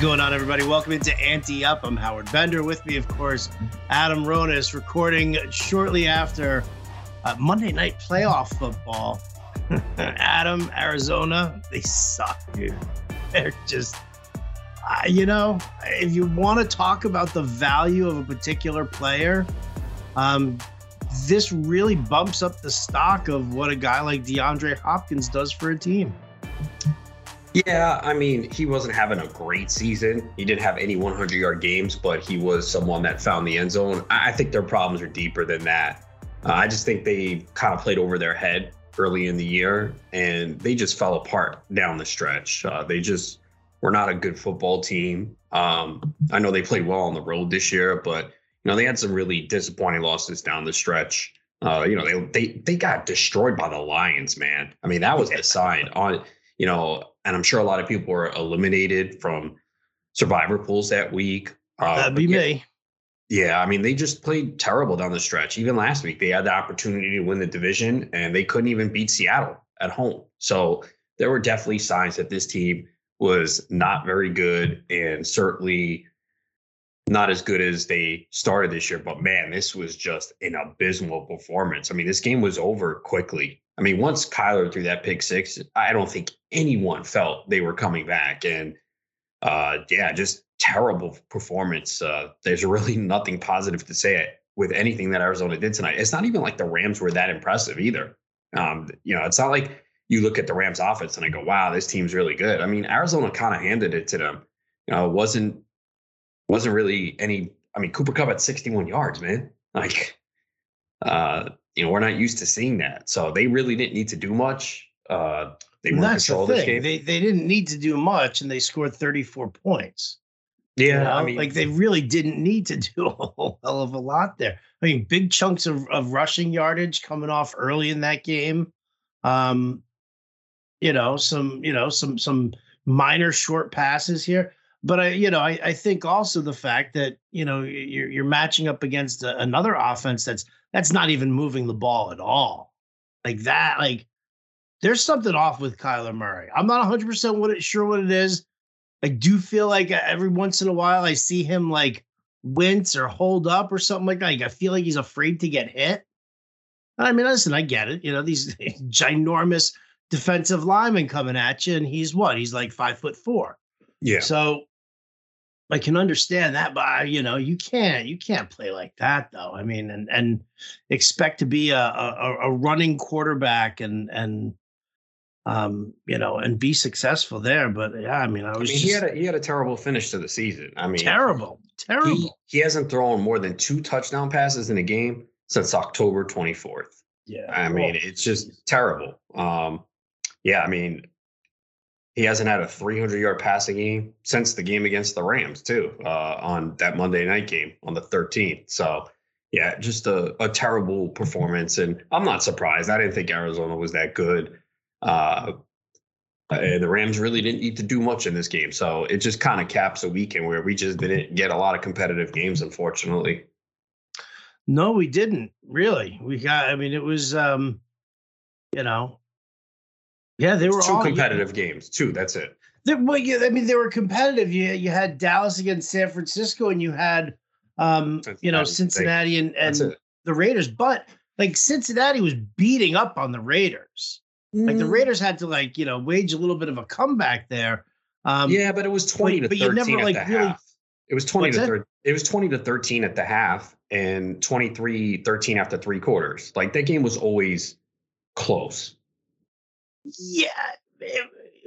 going on, everybody? Welcome into Ante Up. I'm Howard Bender. With me, of course, Adam Ronis, recording shortly after uh, Monday Night Playoff football. Adam, Arizona, they suck, dude. They're just, uh, you know, if you want to talk about the value of a particular player, um, this really bumps up the stock of what a guy like DeAndre Hopkins does for a team. Yeah, I mean, he wasn't having a great season. He didn't have any 100 yard games, but he was someone that found the end zone. I think their problems are deeper than that. Uh, I just think they kind of played over their head early in the year and they just fell apart down the stretch. Uh, they just were not a good football team. Um, I know they played well on the road this year, but you know they had some really disappointing losses down the stretch. Uh, you know they they they got destroyed by the Lions, man. I mean that was the sign on you know and I'm sure a lot of people were eliminated from survivor pools that week. Uh, That'd be yeah, me. Yeah, I mean, they just played terrible down the stretch. Even last week, they had the opportunity to win the division, and they couldn't even beat Seattle at home. So there were definitely signs that this team was not very good, and certainly not as good as they started this year. But man, this was just an abysmal performance. I mean, this game was over quickly. I mean, once Kyler threw that pick six, I don't think anyone felt they were coming back. And uh, yeah, just terrible performance. Uh, there's really nothing positive to say with anything that Arizona did tonight. It's not even like the Rams were that impressive either. Um, you know, it's not like you look at the Rams offense and I go, wow, this team's really good. I mean, Arizona kind of handed it to them. You know, it wasn't wasn't really any. I mean, Cooper Kupp at 61 yards, man. Like, uh, you know, we're not used to seeing that. So they really didn't need to do much. Uh, they were control the this game. They they didn't need to do much, and they scored 34 points. Yeah, you know? I mean, like they really didn't need to do a whole hell of a lot there. I mean, big chunks of, of rushing yardage coming off early in that game. Um, you know, some you know some some minor short passes here but I, you know, I, I think also the fact that you know you're you're matching up against another offense that's that's not even moving the ball at all, like that. Like there's something off with Kyler Murray. I'm not 100 percent what it, sure what it is. I do feel like uh, every once in a while I see him like wince or hold up or something like that. Like I feel like he's afraid to get hit. I mean, listen, I get it. You know, these ginormous defensive linemen coming at you, and he's what? He's like five foot four. Yeah. So I can understand that, but you know, you can't you can't play like that though. I mean, and and expect to be a a, a running quarterback and and um you know and be successful there. But yeah, I mean, I was I mean, just, he had a he had a terrible finish to the season. I mean, terrible, terrible. He, he hasn't thrown more than two touchdown passes in a game since October 24th. Yeah, I mean, it's just terrible. Um, yeah, I mean, he hasn't had a 300 yard passing game since the game against the Rams, too, uh, on that Monday night game on the 13th. So, yeah, just a, a, terrible performance. And I'm not surprised. I didn't think Arizona was that good. Uh, and the Rams really didn't need to do much in this game. So it just kind of caps a weekend where we just didn't get a lot of competitive games, unfortunately. No, we didn't really. We got, I mean, it was, um, you know, yeah, they were two all, competitive games. Two. That's it. They, well, yeah, I mean, they were competitive. You you had Dallas against San Francisco, and you had, um, you know, Cincinnati and and the Raiders. But like Cincinnati was beating up on the Raiders. Mm. Like the mm. Raiders had to like you know wage a little bit of a comeback there. Um, yeah, but it was twenty but, to thirteen but you never, like, really, half. It was twenty to thirteen. It was twenty to thirteen at the half, and 23-13 after three quarters. Like that game was always close yeah,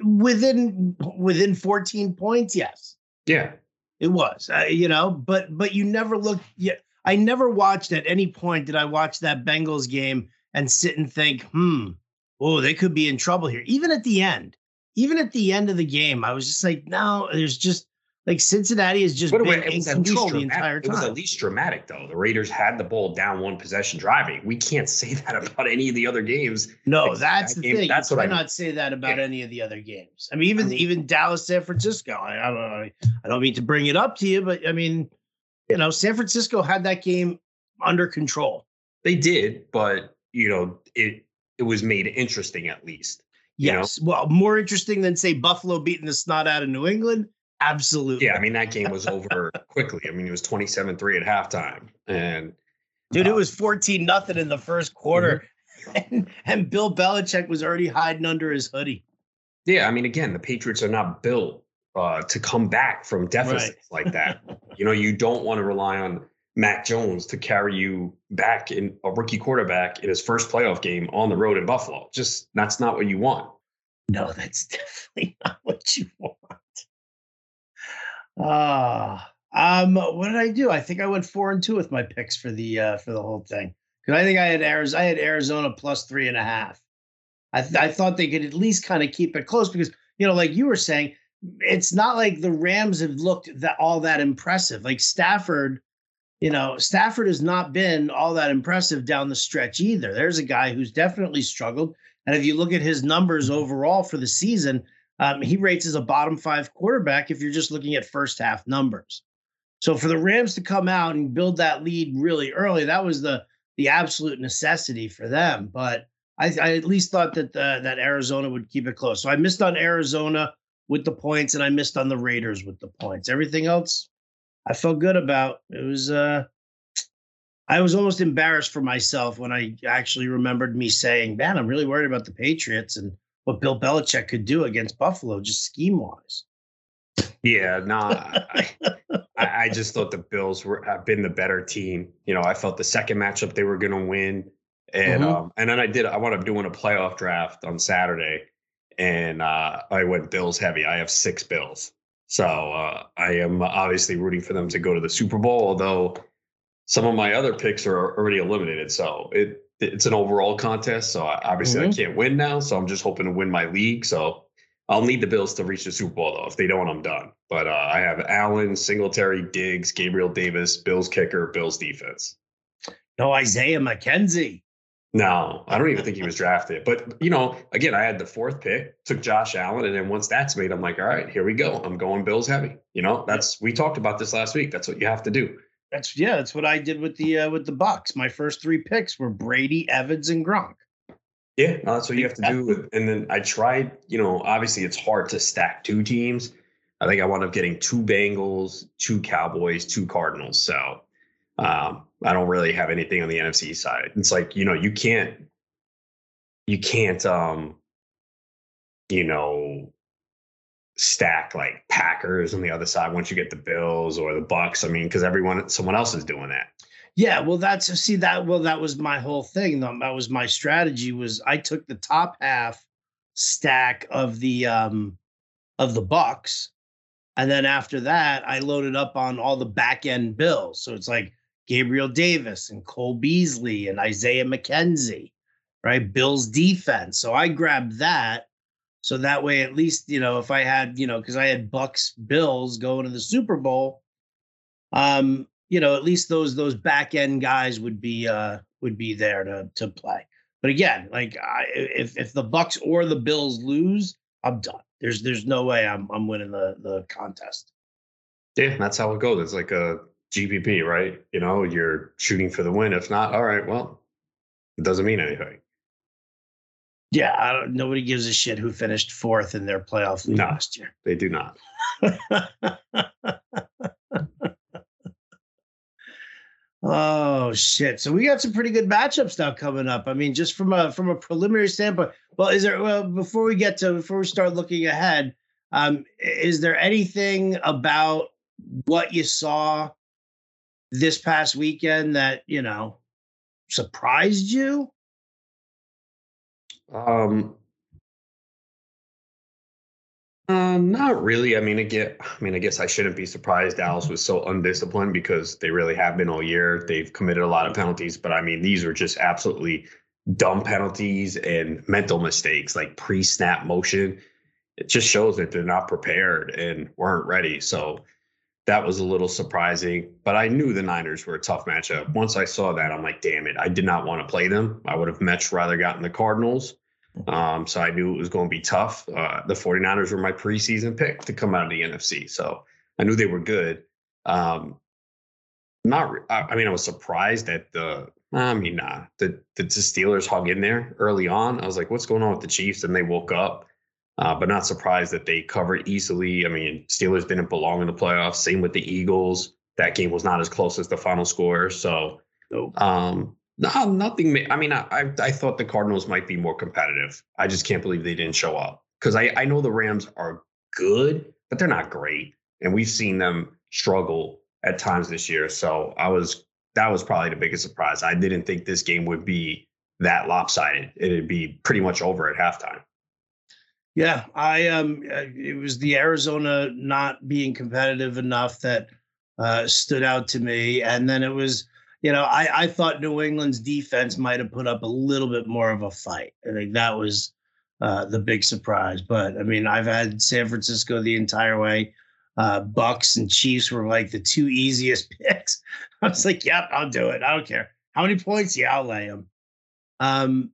within within 14 points, yes. Yeah. It was, uh, you know, but but you never looked. Yeah, I never watched at any point did I watch that Bengals game and sit and think, hmm, oh, they could be in trouble here. Even at the end, even at the end of the game, I was just like, no, there's just like Cincinnati has just been in control the entire time. It was at least dramatic, though. The Raiders had the ball down one possession driving. We can't say that about any of the other games. No, like that's that the game, thing. That's you what I not say that about yeah. any of the other games. I mean, even I mean, even Dallas, San Francisco. I, I, don't I don't mean to bring it up to you, but I mean, you know, San Francisco had that game under control. They did, but you know, it it was made interesting at least. Yes. Know? Well, more interesting than say Buffalo beating the snot out of New England Absolutely. Yeah, I mean that game was over quickly. I mean it was 27-3 at halftime. And dude, uh, it was 14 nothing in the first quarter. Mm-hmm. And, and Bill Belichick was already hiding under his hoodie. Yeah, I mean, again, the Patriots are not built uh, to come back from deficits right. like that. you know, you don't want to rely on Mac Jones to carry you back in a rookie quarterback in his first playoff game on the road in Buffalo. Just that's not what you want. No, that's definitely not what you want. Ah, uh, um, what did I do? I think I went four and two with my picks for the uh for the whole thing because I think I had Arizona. I had Arizona plus three and a half. I th- I thought they could at least kind of keep it close because you know, like you were saying, it's not like the Rams have looked that all that impressive. Like Stafford, you know, Stafford has not been all that impressive down the stretch either. There's a guy who's definitely struggled, and if you look at his numbers overall for the season, um, he rates as a bottom five quarterback if you're just looking at first half numbers. So for the Rams to come out and build that lead really early, that was the the absolute necessity for them. But I, I at least thought that the, that Arizona would keep it close. So I missed on Arizona with the points, and I missed on the Raiders with the points. Everything else, I felt good about. It was uh, I was almost embarrassed for myself when I actually remembered me saying, "Man, I'm really worried about the Patriots and what Bill Belichick could do against Buffalo, just scheme wise." Yeah, nah. I, I, just thought the Bills were have been the better team. You know, I felt the second matchup they were going to win, and mm-hmm. um, and then I did. I wound up doing a playoff draft on Saturday, and uh, I went Bills heavy. I have six Bills, so uh, I am obviously rooting for them to go to the Super Bowl. Although some of my other picks are already eliminated, so it it's an overall contest. So obviously mm-hmm. I can't win now. So I'm just hoping to win my league. So I'll need the Bills to reach the Super Bowl though. If they don't, I'm done. But uh, I have Allen, Singletary, Diggs, Gabriel Davis, Bills kicker, Bills defense. No Isaiah McKenzie. No, I don't even think he was drafted. But you know, again, I had the fourth pick, took Josh Allen, and then once that's made, I'm like, all right, here we go. I'm going Bills heavy. You know, that's we talked about this last week. That's what you have to do. That's yeah, that's what I did with the uh, with the Bucks. My first three picks were Brady, Evans, and Gronk. Yeah, no, that's what you have to do. And then I tried. You know, obviously it's hard to stack two teams. I think I wound up getting two Bengals, two Cowboys, two Cardinals. So um, I don't really have anything on the NFC side. It's like, you know, you can't, you can't, um, you know, stack like Packers on the other side once you get the Bills or the Bucks. I mean, because everyone, someone else is doing that. Yeah, well, that's see that. Well, that was my whole thing. That was my strategy. Was I took the top half stack of the um of the Bucks, and then after that, I loaded up on all the back end bills. So it's like Gabriel Davis and Cole Beasley and Isaiah McKenzie, right? Bills defense. So I grabbed that. So that way, at least, you know, if I had, you know, because I had Bucks Bills going to the Super Bowl, um, you know, at least those those back end guys would be uh would be there to to play. But again, like I, if if the Bucks or the Bills lose, I'm done. There's there's no way I'm I'm winning the the contest. Yeah, that's how it goes. It's like a GPP, right? You know, you're shooting for the win. If not, all right, well, it doesn't mean anything. Yeah, I don't, nobody gives a shit who finished fourth in their playoff no, last year. They do not. oh shit! So we got some pretty good matchups now coming up. I mean, just from a from a preliminary standpoint. Well, is there? Well, before we get to before we start looking ahead, um, is there anything about what you saw this past weekend that you know surprised you? Um, uh, not really. I mean, again, I mean, I guess I shouldn't be surprised. Dallas was so undisciplined because they really have been all year. They've committed a lot of penalties, but I mean, these are just absolutely dumb penalties and mental mistakes, like pre-snap motion. It just shows that they're not prepared and weren't ready. So that was a little surprising, but I knew the Niners were a tough matchup. Once I saw that, I'm like, damn it, I did not want to play them. I would have much rather gotten the Cardinals. Um, so I knew it was going to be tough. Uh, the 49ers were my preseason pick to come out of the NFC. So I knew they were good. Um, not, I mean, I was surprised that the, I mean, nah, the, the, the Steelers hung in there early on. I was like, what's going on with the Chiefs? And they woke up. uh, but not surprised that they covered easily. I mean, Steelers didn't belong in the playoffs. Same with the Eagles. That game was not as close as the final score. So, um, no, nothing. I mean, I, I thought the Cardinals might be more competitive. I just can't believe they didn't show up because I, I know the Rams are good, but they're not great, and we've seen them struggle at times this year. So I was that was probably the biggest surprise. I didn't think this game would be that lopsided. It'd be pretty much over at halftime. Yeah, I um, uh, it was the Arizona not being competitive enough that uh, stood out to me, and then it was you know, I, I thought New England's defense might have put up a little bit more of a fight. I think that was uh, the big surprise. But I mean, I've had San Francisco the entire way. Uh, Bucks and Chiefs were like the two easiest picks. I was like, yep, I'll do it. I don't care. How many points? Yeah, I'll lay them. Um,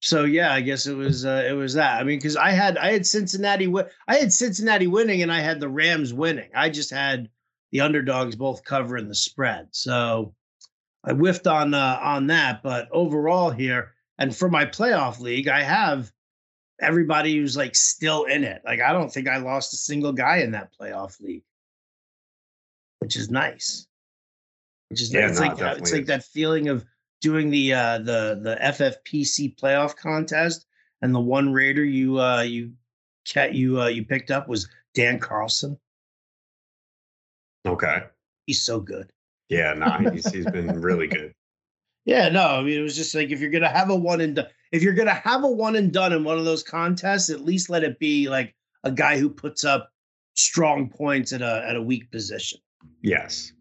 so yeah, I guess it was uh, it was that. I mean, because I had I had Cincinnati wi- I had Cincinnati winning and I had the Rams winning. I just had the underdogs both covering the spread. So I whiffed on uh, on that, but overall here, and for my playoff league, I have everybody who's like still in it. Like I don't think I lost a single guy in that playoff league, which is nice. Which is yeah, it's no, like it's is. like that feeling of doing the uh, the the FFPC playoff contest, and the one Raider you uh, you cat you uh, you picked up was Dan Carlson. Okay, he's so good. Yeah, no, nah, he's, he's been really good. Yeah, no, I mean it was just like if you're gonna have a one and done, if you're gonna have a one and done in one of those contests, at least let it be like a guy who puts up strong points at a at a weak position. Yes.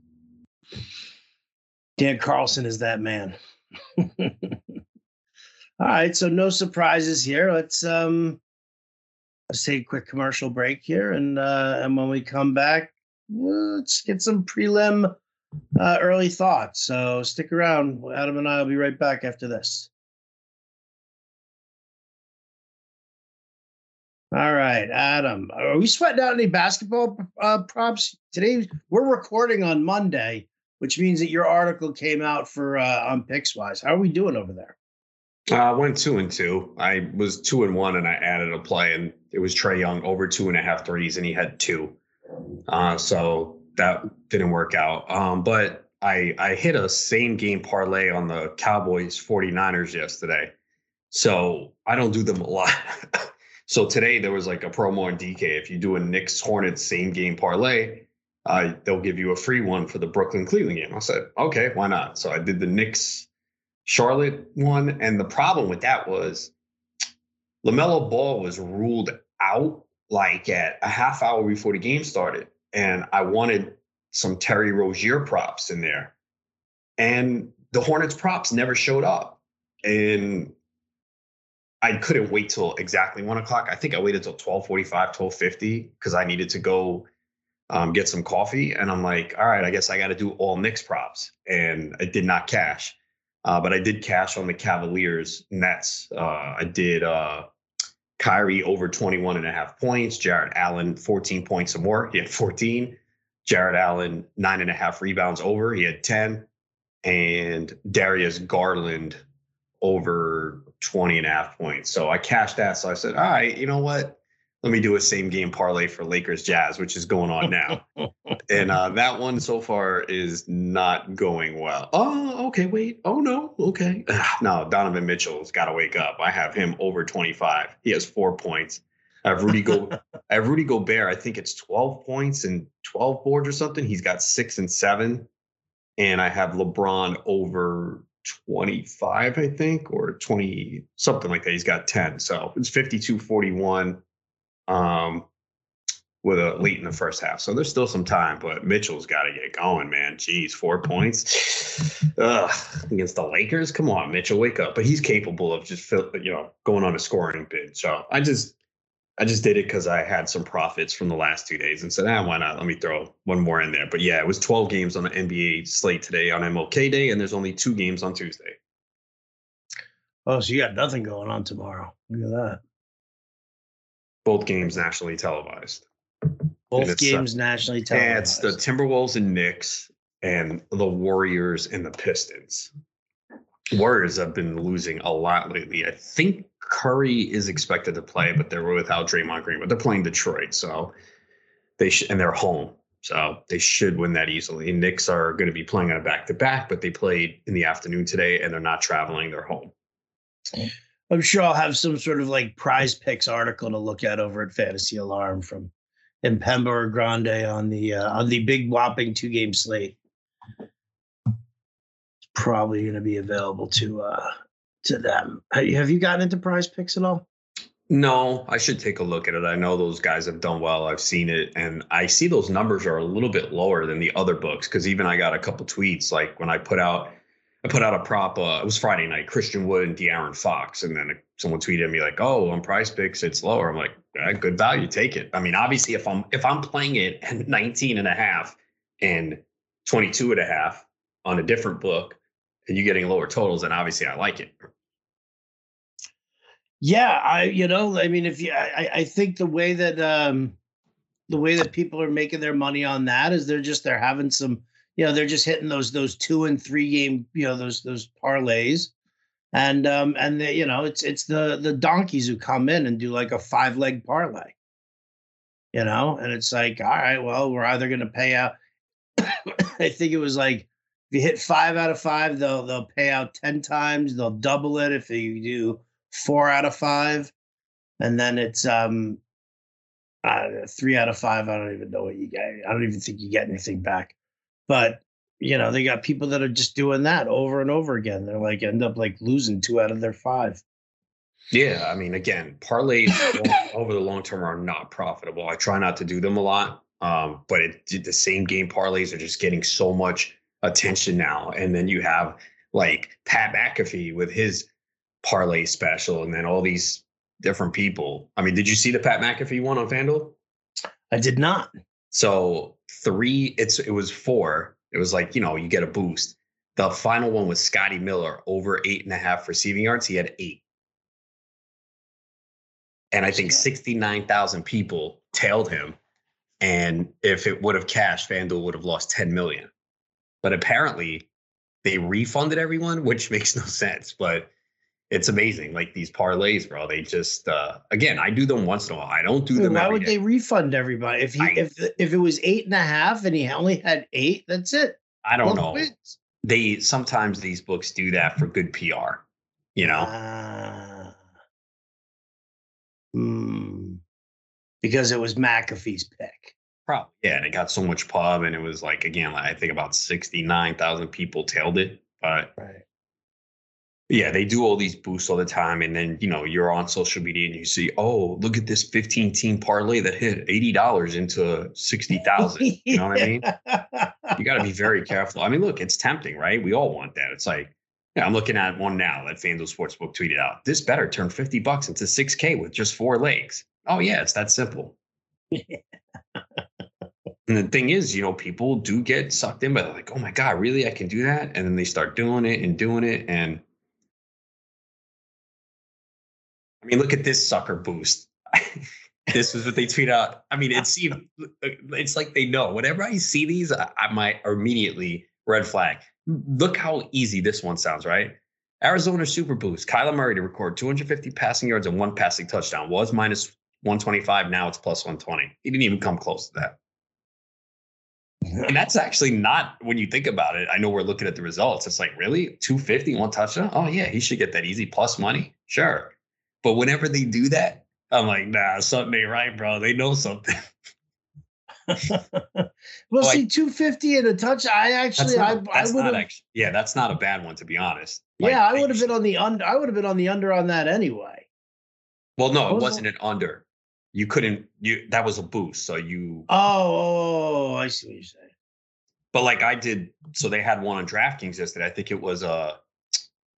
Dan Carlson is that man. All right, so no surprises here. Let's um let's take a quick commercial break here, and uh, and when we come back, let's get some prelim uh, early thoughts. So stick around. Adam and I will be right back after this. All right, Adam. Are we sweating out any basketball uh, props today? We're recording on Monday, which means that your article came out for uh, on Pickswise. How are we doing over there? I uh, went two and two. I was two and one, and I added a play, and it was Trae Young over two and a half threes, and he had two. Uh, so that didn't work out. Um, but I I hit a same game parlay on the Cowboys 49ers yesterday. So I don't do them a lot. so today there was like a promo on DK. If you do a Knicks Hornets same game parlay, uh, they'll give you a free one for the Brooklyn Cleveland game. I said, okay, why not? So I did the Knicks Charlotte one. And the problem with that was LaMelo Ball was ruled out like at a half hour before the game started and I wanted some Terry Rozier props in there. And the Hornets props never showed up. And I couldn't wait till exactly one o'clock. I think I waited till 1245, 1250 because I needed to go um, get some coffee. And I'm like, all right, I guess I got to do all Knicks props. And I did not cash. Uh, but I did cash on the Cavaliers Nets. Uh, I did uh, Kyrie over 21 and a half points. Jarrett Allen, 14 points or more. He had 14. Jarrett Allen, nine and a half rebounds over. He had 10. And Darius Garland over 20 and a half points. So I cashed that. So I said, all right, you know what? Let me do a same game parlay for Lakers Jazz, which is going on now. and uh, that one so far is not going well. Oh, okay, wait. Oh, no. Okay. no, Donovan Mitchell's got to wake up. I have him over 25. He has four points. I have Rudy Go I have Rudy Gobert. I think it's 12 points and 12 boards or something. He's got six and seven. And I have LeBron over 25, I think, or 20, something like that. He's got 10. So it's 52 41 um, with a lead in the first half. So there's still some time, but Mitchell's got to get going, man. Jeez, four points Ugh, against the Lakers. Come on, Mitchell, wake up. But he's capable of just you know going on a scoring bid. So I just I just did it because I had some profits from the last two days and said, ah, why not? Let me throw one more in there. But yeah, it was 12 games on the NBA slate today on MLK Day, and there's only two games on Tuesday. Oh, so you got nothing going on tomorrow. Look at that both games nationally televised. Both uh, games uh, nationally televised. Yeah, it's the Timberwolves and Knicks and the Warriors and the Pistons. Warriors have been losing a lot lately. I think Curry is expected to play, but they're without Draymond Green. But they're playing Detroit, so they sh- and they're home, so they should win that easily. Knicks are going to be playing on a back to back, but they played in the afternoon today, and they're not traveling. They're home. I'm sure I'll have some sort of like prize picks article to look at over at Fantasy Alarm from Impemba or Grande on the uh, on the big whopping two game slate. It's probably going to be available to uh to them. Have you, gotten into prize picks at all? No, I should take a look at it. I know those guys have done well. I've seen it, and I see those numbers are a little bit lower than the other books. Because even I got a couple tweets like when I put out I put out a prop. Uh, it was Friday night. Christian Wood and De'Aaron Fox, and then someone tweeted me like, "Oh, on PrizePicks, it's lower." I'm like, eh, "Good value, take it." I mean, obviously, if I'm if I'm playing it at 19 and a half and 22 and a half on a different book, and you're getting lower totals, then obviously I like it. Yeah, I you know, I mean, if you, I I think the way that um the way that people are making their money on that is they're just they're having some you know they're just hitting those those two and three game you know those those parlays. And um and the, you know it's it's the the donkeys who come in and do like a five leg parlay. You know and it's like all right well we're either going to pay out i think it was like if you hit five out of five they'll they'll pay out 10 times they'll double it if you do four out of five. And then it's um uh, three out of five i don't even know what you get i don't even think you get anything back but you know, they got people that are just doing that over and over again. They're like end up like losing two out of their five. Yeah, I mean, again, parlays over the long term are not profitable. I try not to do them a lot, um, but it, the same game parlays are just getting so much attention now. And then you have like Pat McAfee with his parlay special, and then all these different people. I mean, did you see the Pat McAfee one on FanDuel? I did not. So three, it's it was four. It was like, you know, you get a boost. The final one was Scotty Miller over eight and a half receiving yards. He had eight. And I think 69,000 people tailed him. And if it would have cashed, FanDuel would have lost 10 million. But apparently they refunded everyone, which makes no sense. But it's amazing. Like these parlays, bro. They just uh again, I do them once in a while. I don't do them. Why would day. they refund everybody if he I, if if it was eight and a half and he only had eight? That's it. I don't know. Wins. They sometimes these books do that for good PR. You know. Uh, hmm. Because it was McAfee's pick. Probably. Yeah, and it got so much pub, and it was like again, like, I think about sixty nine thousand people tailed it. But right yeah, they do all these boosts all the time. And then, you know, you're on social media and you see, oh, look at this 15 team parlay that hit $80 into 60,000. You know what I mean? You got to be very careful. I mean, look, it's tempting, right? We all want that. It's like, yeah, I'm looking at one now that FanDuel Sportsbook tweeted out. This better turn 50 bucks into 6K with just four legs. Oh, yeah, it's that simple. and the thing is, you know, people do get sucked in by like, oh my God, really? I can do that? And then they start doing it and doing it. And I mean, look at this sucker boost. this was what they tweet out. I mean, it seems it's like they know. Whenever I see these, I, I might immediately red flag. Look how easy this one sounds, right? Arizona Super Boost. Kyler Murray to record 250 passing yards and one passing touchdown was minus 125. Now it's plus 120. He didn't even come close to that. And that's actually not when you think about it. I know we're looking at the results. It's like, really? 250, one touchdown? Oh, yeah, he should get that easy plus money. Sure. But whenever they do that, I'm like, nah, something ain't right, bro. They know something. well, see, 250 and a touch. I actually, not, I, I would have. Yeah, that's not a bad one to be honest. Like, yeah, I would have been on the under. I would have been on the under on that anyway. Well, no, it wasn't an under. You couldn't. You that was a boost. So you. Oh, oh, oh, I see what you're saying. But like I did, so they had one on DraftKings yesterday. I think it was uh,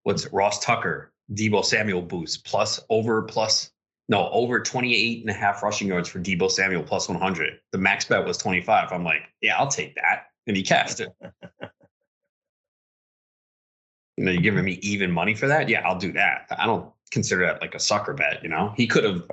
what's it, Ross Tucker Deebo Samuel boost plus over plus no over 28 and a half rushing yards for Deebo Samuel plus 100. The max bet was 25. I'm like, yeah, I'll take that. And he cashed it. you know, you're giving me even money for that? Yeah, I'll do that. I don't consider that like a sucker bet, you know? He could have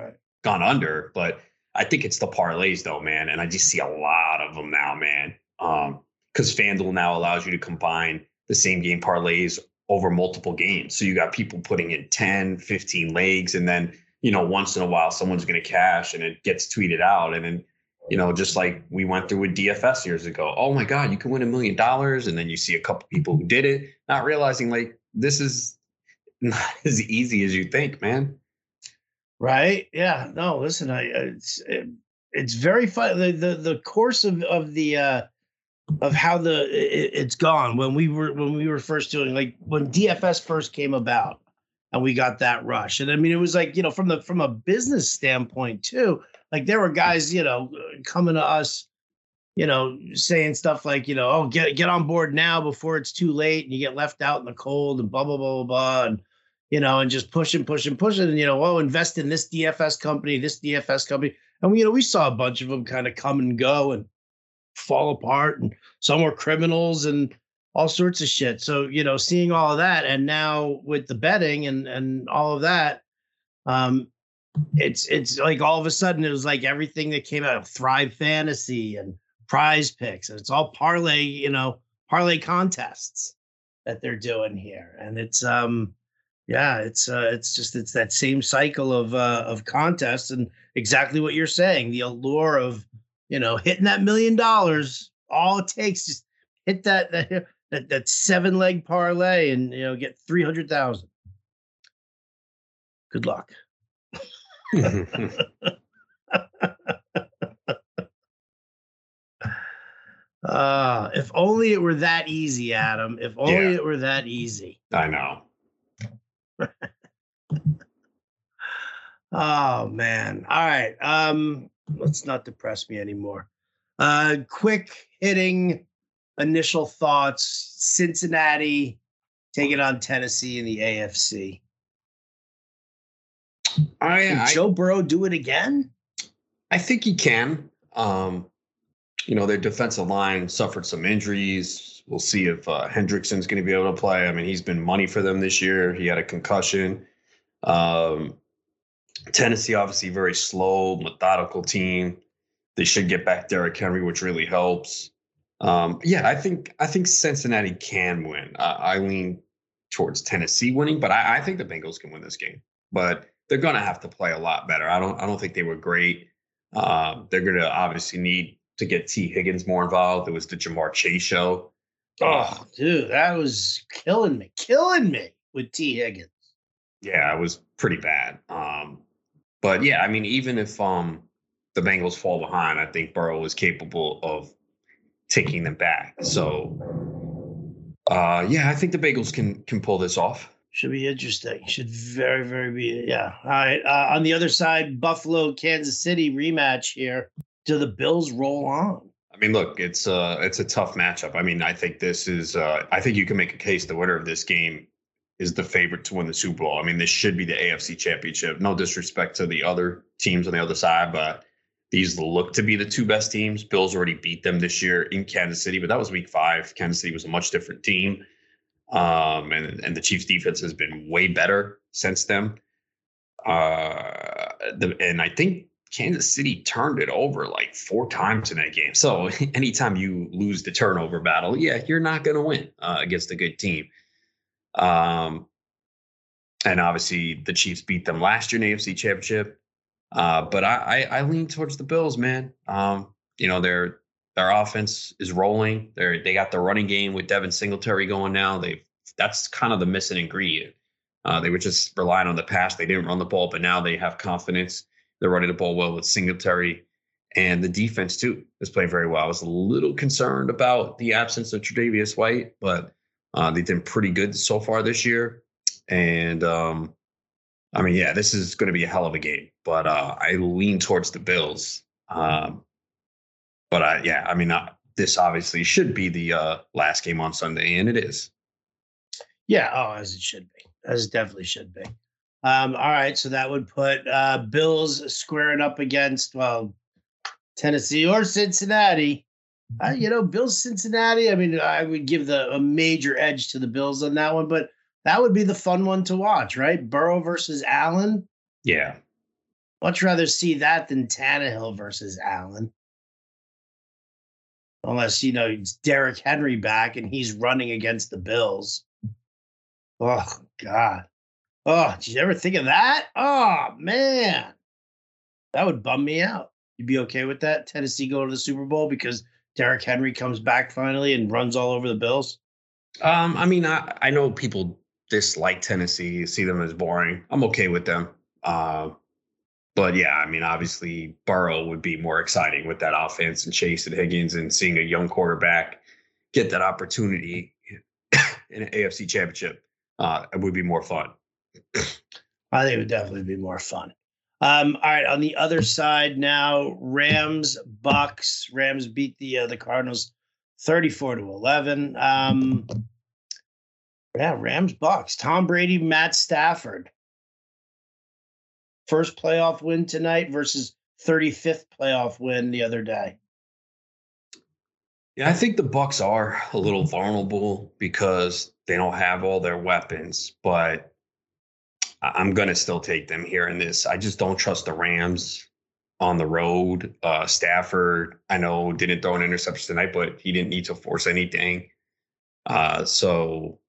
gone under, but I think it's the parlays though, man. And I just see a lot of them now, man. Um, because FanDuel now allows you to combine the same game parlays over multiple games. So you got people putting in 10, 15 legs, and then, you know, once in a while someone's going to cash and it gets tweeted out. And then, you know, just like we went through with DFS years ago. Oh my God, you can win a million dollars. And then you see a couple people who did it, not realizing like this is not as easy as you think, man. Right. Yeah. No, listen, I, it's, it, it's very fun. The, the, the course of, of the, uh, of how the it, it's gone when we were when we were first doing like when DFS first came about and we got that rush. And I mean it was like you know from the from a business standpoint too like there were guys you know coming to us you know saying stuff like you know oh get get on board now before it's too late and you get left out in the cold and blah blah blah blah blah and you know and just pushing pushing pushing and you know oh invest in this DFS company this DFS company and we you know we saw a bunch of them kind of come and go and fall apart and some were criminals and all sorts of shit. So, you know, seeing all of that and now with the betting and and all of that, um, it's it's like all of a sudden it was like everything that came out of Thrive Fantasy and prize picks. And it's all parlay, you know, parlay contests that they're doing here. And it's um yeah, it's uh it's just it's that same cycle of uh of contests and exactly what you're saying, the allure of you know, hitting that million dollars, all it takes is hit that that that, that seven leg parlay and you know get three hundred thousand. Good luck. uh, if only it were that easy, Adam. If only yeah. it were that easy. I know. oh man. All right. Um let's not depress me anymore. Uh, quick hitting initial thoughts. Cincinnati taking on Tennessee in the AFC. I, can Joe Burrow do it again? I think he can. Um, you know, their defensive line suffered some injuries. We'll see if uh, Hendrickson's going to be able to play. I mean, he's been money for them this year. He had a concussion. Um, Tennessee, obviously, very slow, methodical team. They should get back Derrick Henry, which really helps. Um, yeah, I think I think Cincinnati can win. Uh, I lean towards Tennessee winning, but I, I, think the Bengals can win this game. But they're going to have to play a lot better. I don't I don't think they were great. Uh, they're going to obviously need to get Tee Higgins more involved. It was the Ja'Marr Chase show. Oh, dude, that was killing me, killing me with Tee Higgins. Yeah, it was pretty bad. Um, but yeah, I mean, even if um the Bengals fall behind, I think Burrow is capable of taking them back. So uh yeah, I think the Bengals can can pull this off. Should be interesting. Should very, very be yeah. All right. Uh, on the other side, Buffalo, Kansas City rematch here. Do the Bills roll on? I mean, look, it's uh it's a tough matchup. I mean, I think this is uh I think you can make a case the winner of this game is the favorite to win the Super Bowl. I mean, this should be the AFC championship. No disrespect to the other teams on the other side, but these look to be the two best teams. Bills already beat them this year in Kansas City, but that was week five. Kansas City was a much different team. Um, and, and the Chiefs defense has been way better since then. Uh, the, and I think Kansas City turned it over like four times in that game. So anytime you lose the turnover battle, yeah, you're not going to win uh, against a good team. Um, and obviously the Chiefs beat them last year in the AFC Championship. Uh, but I, I, I lean towards the Bills, man. Um, you know their their offense is rolling. They they got the running game with Devin Singletary going now. They that's kind of the missing ingredient. Uh, they were just relying on the pass. They didn't run the ball, but now they have confidence. They're running the ball well with Singletary, and the defense too is playing very well. I was a little concerned about the absence of Tre'Davious White, but uh, they've been pretty good so far this year. And um, I mean, yeah, this is going to be a hell of a game, but uh, I lean towards the Bills. Um, but I, yeah, I mean, this obviously should be the uh, last game on Sunday, and it is. Yeah, oh, as it should be, as it definitely should be. Um, all right, so that would put uh, Bills squaring up against well, Tennessee or Cincinnati. Uh, you know, Bills Cincinnati. I mean, I would give the a major edge to the Bills on that one, but that would be the fun one to watch, right? Burrow versus Allen. Yeah. Much rather see that than Tannehill versus Allen. Unless, you know, it's Derrick Henry back and he's running against the Bills. Oh God. Oh, did you ever think of that? Oh man, that would bum me out. You'd be okay with that? Tennessee going to the Super Bowl because Derrick Henry comes back finally and runs all over the Bills. Um, I mean, I, I know people dislike Tennessee, see them as boring. I'm okay with them. Uh, but yeah, I mean, obviously Burrow would be more exciting with that offense and Chase and Higgins and seeing a young quarterback get that opportunity in an AFC championship. Uh, it would be more fun. I think it would definitely be more fun. Um, all right, on the other side now, Rams Bucks. Rams beat the uh, the Cardinals 34 to 11. Um, yeah, Rams Bucks. Tom Brady, Matt Stafford. First playoff win tonight versus 35th playoff win the other day. Yeah, I think the Bucks are a little vulnerable because they don't have all their weapons, but I'm going to still take them here in this. I just don't trust the Rams on the road. Uh, Stafford, I know, didn't throw an interception tonight, but he didn't need to force anything. Uh, so,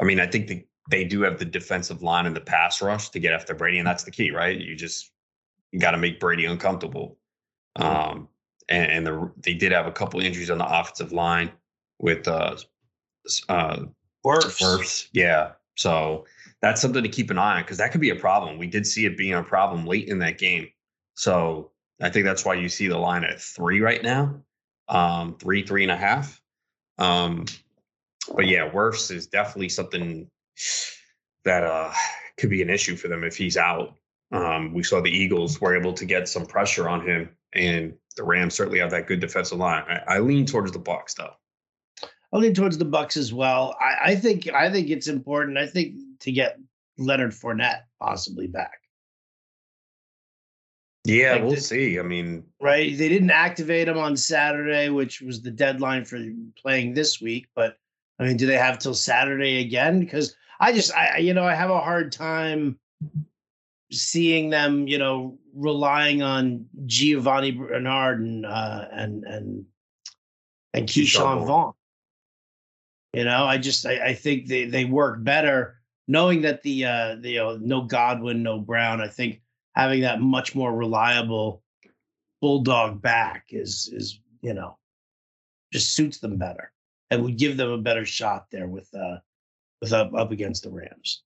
I mean, I think the, they do have the defensive line and the pass rush to get after Brady, and that's the key, right? You just got to make Brady uncomfortable. Um, and, and the, they did have a couple injuries on the offensive line with uh, uh, Wirfs. Yeah. So that's something to keep an eye on because that could be a problem. We did see it being a problem late in that game. So I think that's why you see the line at three right now, um, three, three and a half. Um, but yeah, Wirfs is definitely something that uh, could be an issue for them if he's out. Um, we saw the Eagles were able to get some pressure on him, and the Rams certainly have that good defensive line. I, I lean towards the Bucks though. I lean towards the Bucks as well. I, I think I think it's important. I think to get Leonard Fournette possibly back. Yeah, like we'll see. I mean, right? They didn't activate him on Saturday, which was the deadline for playing this week. But I mean, do they have till Saturday again? Because I just, I you know, I have a hard time seeing them, you know, relying on Giovani Bernard and uh, and and and Ke'Shawn Vaughn. You know, I just I, I think they they work better knowing that the uh the, you know no Godwin, no Brown. I think having that much more reliable bulldog back is is you know just suits them better and would give them a better shot there with uh with up up against the Rams.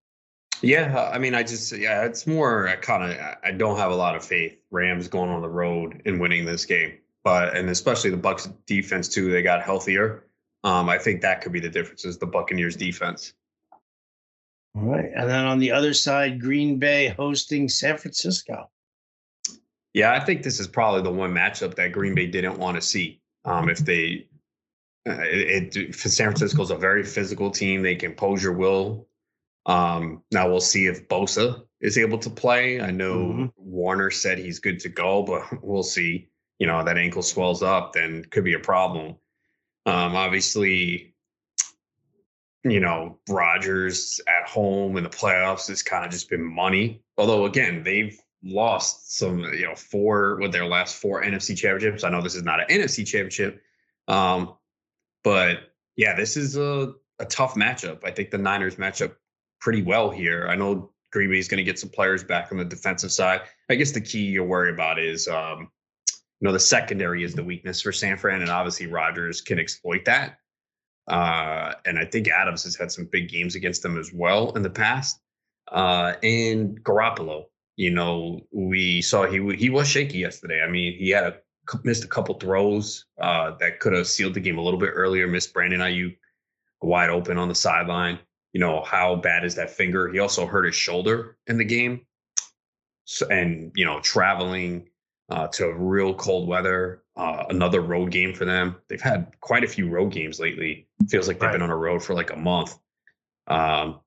Yeah, I mean, I just yeah, it's more I kind of I don't have a lot of faith Rams going on the road and winning this game, but and especially the Bucks defense too. They got healthier. Um, I think that could be the difference is the Buccaneers defense. All right. And then on the other side, Green Bay hosting San Francisco. Yeah, I think this is probably the one matchup that Green Bay didn't want to see. Um, if they, uh, it, it San Francisco is a very physical team. They can pose your will. Um, now we'll see if Bosa is able to play. I know mm-hmm. Warner said he's good to go, but we'll see. You know that ankle swells up, then could be a problem. Um, obviously, you know, Rodgers at home in the playoffs has kind of just been money. Although again, they've lost some, you know, four with their last four NFC championships. I know this is not an NFC championship. Um, but yeah, this is a, a tough matchup. I think the Niners match up pretty well here. I know Green is going to get some players back on the defensive side. I guess the key you worry about is um, you know, the secondary is the weakness for San Fran, and obviously Rodgers can exploit that. Uh, and I think Adams has had some big games against them as well in the past. Uh, and Garoppolo, you know, we saw he he was shaky yesterday. I mean, he had a missed a couple throws uh, that could have sealed the game a little bit earlier. Missed Brandon Aiyuk wide open on the sideline. You know, how bad is that finger? He also hurt his shoulder in the game. So, and you know, traveling uh, to real cold weather. Uh, another road game for them. They've had quite a few road games lately. Feels like they've right. been on a road for like a month. Um,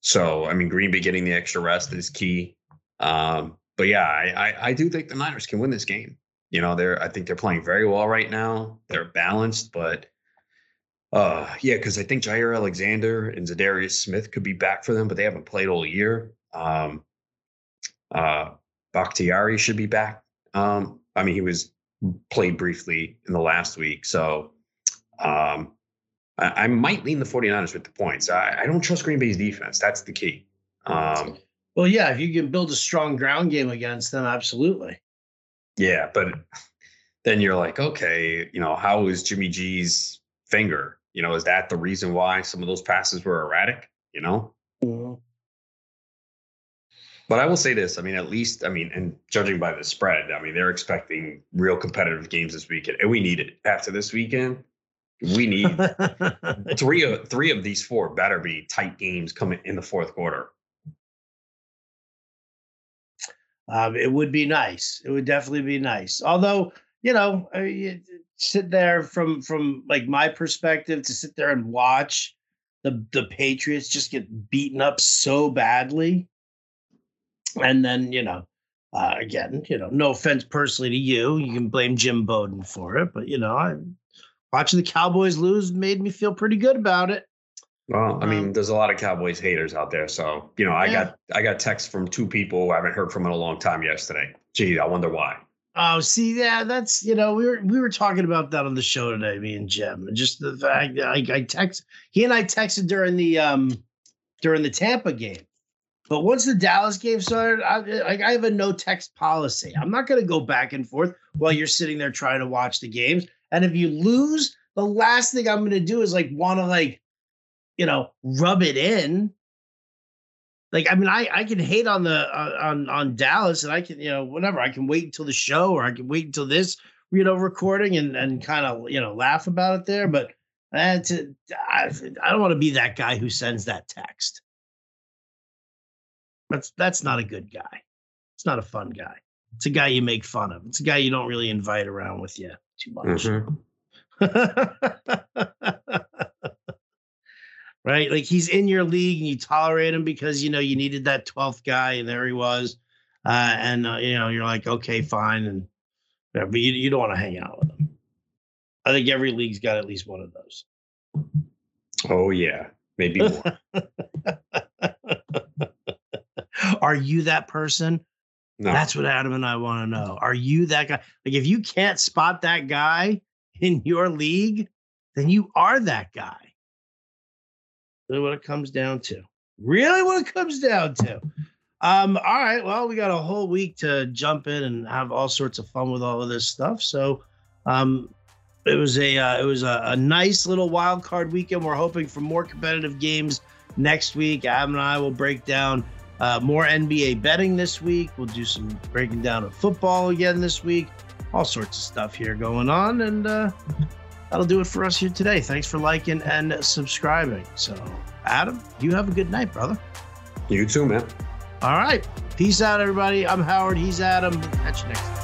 so I mean, Green Bay getting the extra rest is key. Um, but yeah, I, I, I do think the Niners can win this game. You know, they're I think they're playing very well right now. They're balanced, but uh, yeah, because I think Jaire Alexander and Za'Darius Smith could be back for them, but they haven't played all year. Um, uh, Bakhtiari should be back um, I mean, he was played briefly in the last week, so um, I, I, might lean the 49ers with the points. I, I, don't trust Green Bay's defense. That's the key. Um, well, yeah, if you can build a strong ground game against them, absolutely. Yeah, but then you're like, okay, you know, how is Jimmy G's finger? You know, is that the reason why some of those passes were erratic? You know. Mm-hmm. But I will say this: I mean, at least, I mean, and judging by the spread, I mean, they're expecting real competitive games this weekend, and we need it after this weekend. We need three of three of these four better be tight games coming in the fourth quarter. Um, it would be nice. It would definitely be nice. Although, you know, uh, you sit there from from like my perspective to sit there and watch the the Patriots just get beaten up so badly, and then you know, uh, again, you know, no offense personally to you, you can blame Jim Bowden for it, but you know, I watching the Cowboys lose made me feel pretty good about it. Well, I mean, um, there's a lot of Cowboys haters out there, so you know, I yeah. got I got texts from two people I haven't heard from in a long time yesterday. Gee, I wonder why. Oh, see, yeah, that's you know, we were we were talking about that on the show today, me and Jim, and just the fact that I, I text he and I texted during the um during the Tampa game, but once the Dallas game started, I, I have a no text policy. I'm not going to go back and forth while you're sitting there trying to watch the games. And if you lose, the last thing I'm going to do is like want to like, you know, rub it in. Like, I mean, I I can hate on the uh, on on Dallas, and I can you know whatever. I can wait until the show, or I can wait until this you know recording and and kind of you know laugh about it there. But uh, to, I, I don't want to be that guy who sends that text. That's that's not a good guy. It's not a fun guy. It's a guy you make fun of. It's a guy you don't really invite around with you too much. Mm-hmm. right? Like he's in your league and you tolerate him because you know you needed that 12th guy and there he was. Uh, and uh, you know, you're like, okay, fine. And yeah, but you, you don't want to hang out with him. I think every league's got at least one of those. Oh yeah, maybe more. Are you that person? No. That's what Adam and I want to know. Are you that guy? Like, if you can't spot that guy in your league, then you are that guy. Really, what it comes down to. Really, what it comes down to. Um, all right. Well, we got a whole week to jump in and have all sorts of fun with all of this stuff. So, um, it was a uh, it was a, a, nice little wild card weekend. We're hoping for more competitive games next week. Adam and I will break down uh, more NBA betting this week. We'll do some breaking down of football again this week. All sorts of stuff here going on. And uh, that'll do it for us here today. Thanks for liking and subscribing. So, Adam, you have a good night, brother. You too, man. All right. Peace out, everybody. I'm Howard. He's Adam. Catch you next time.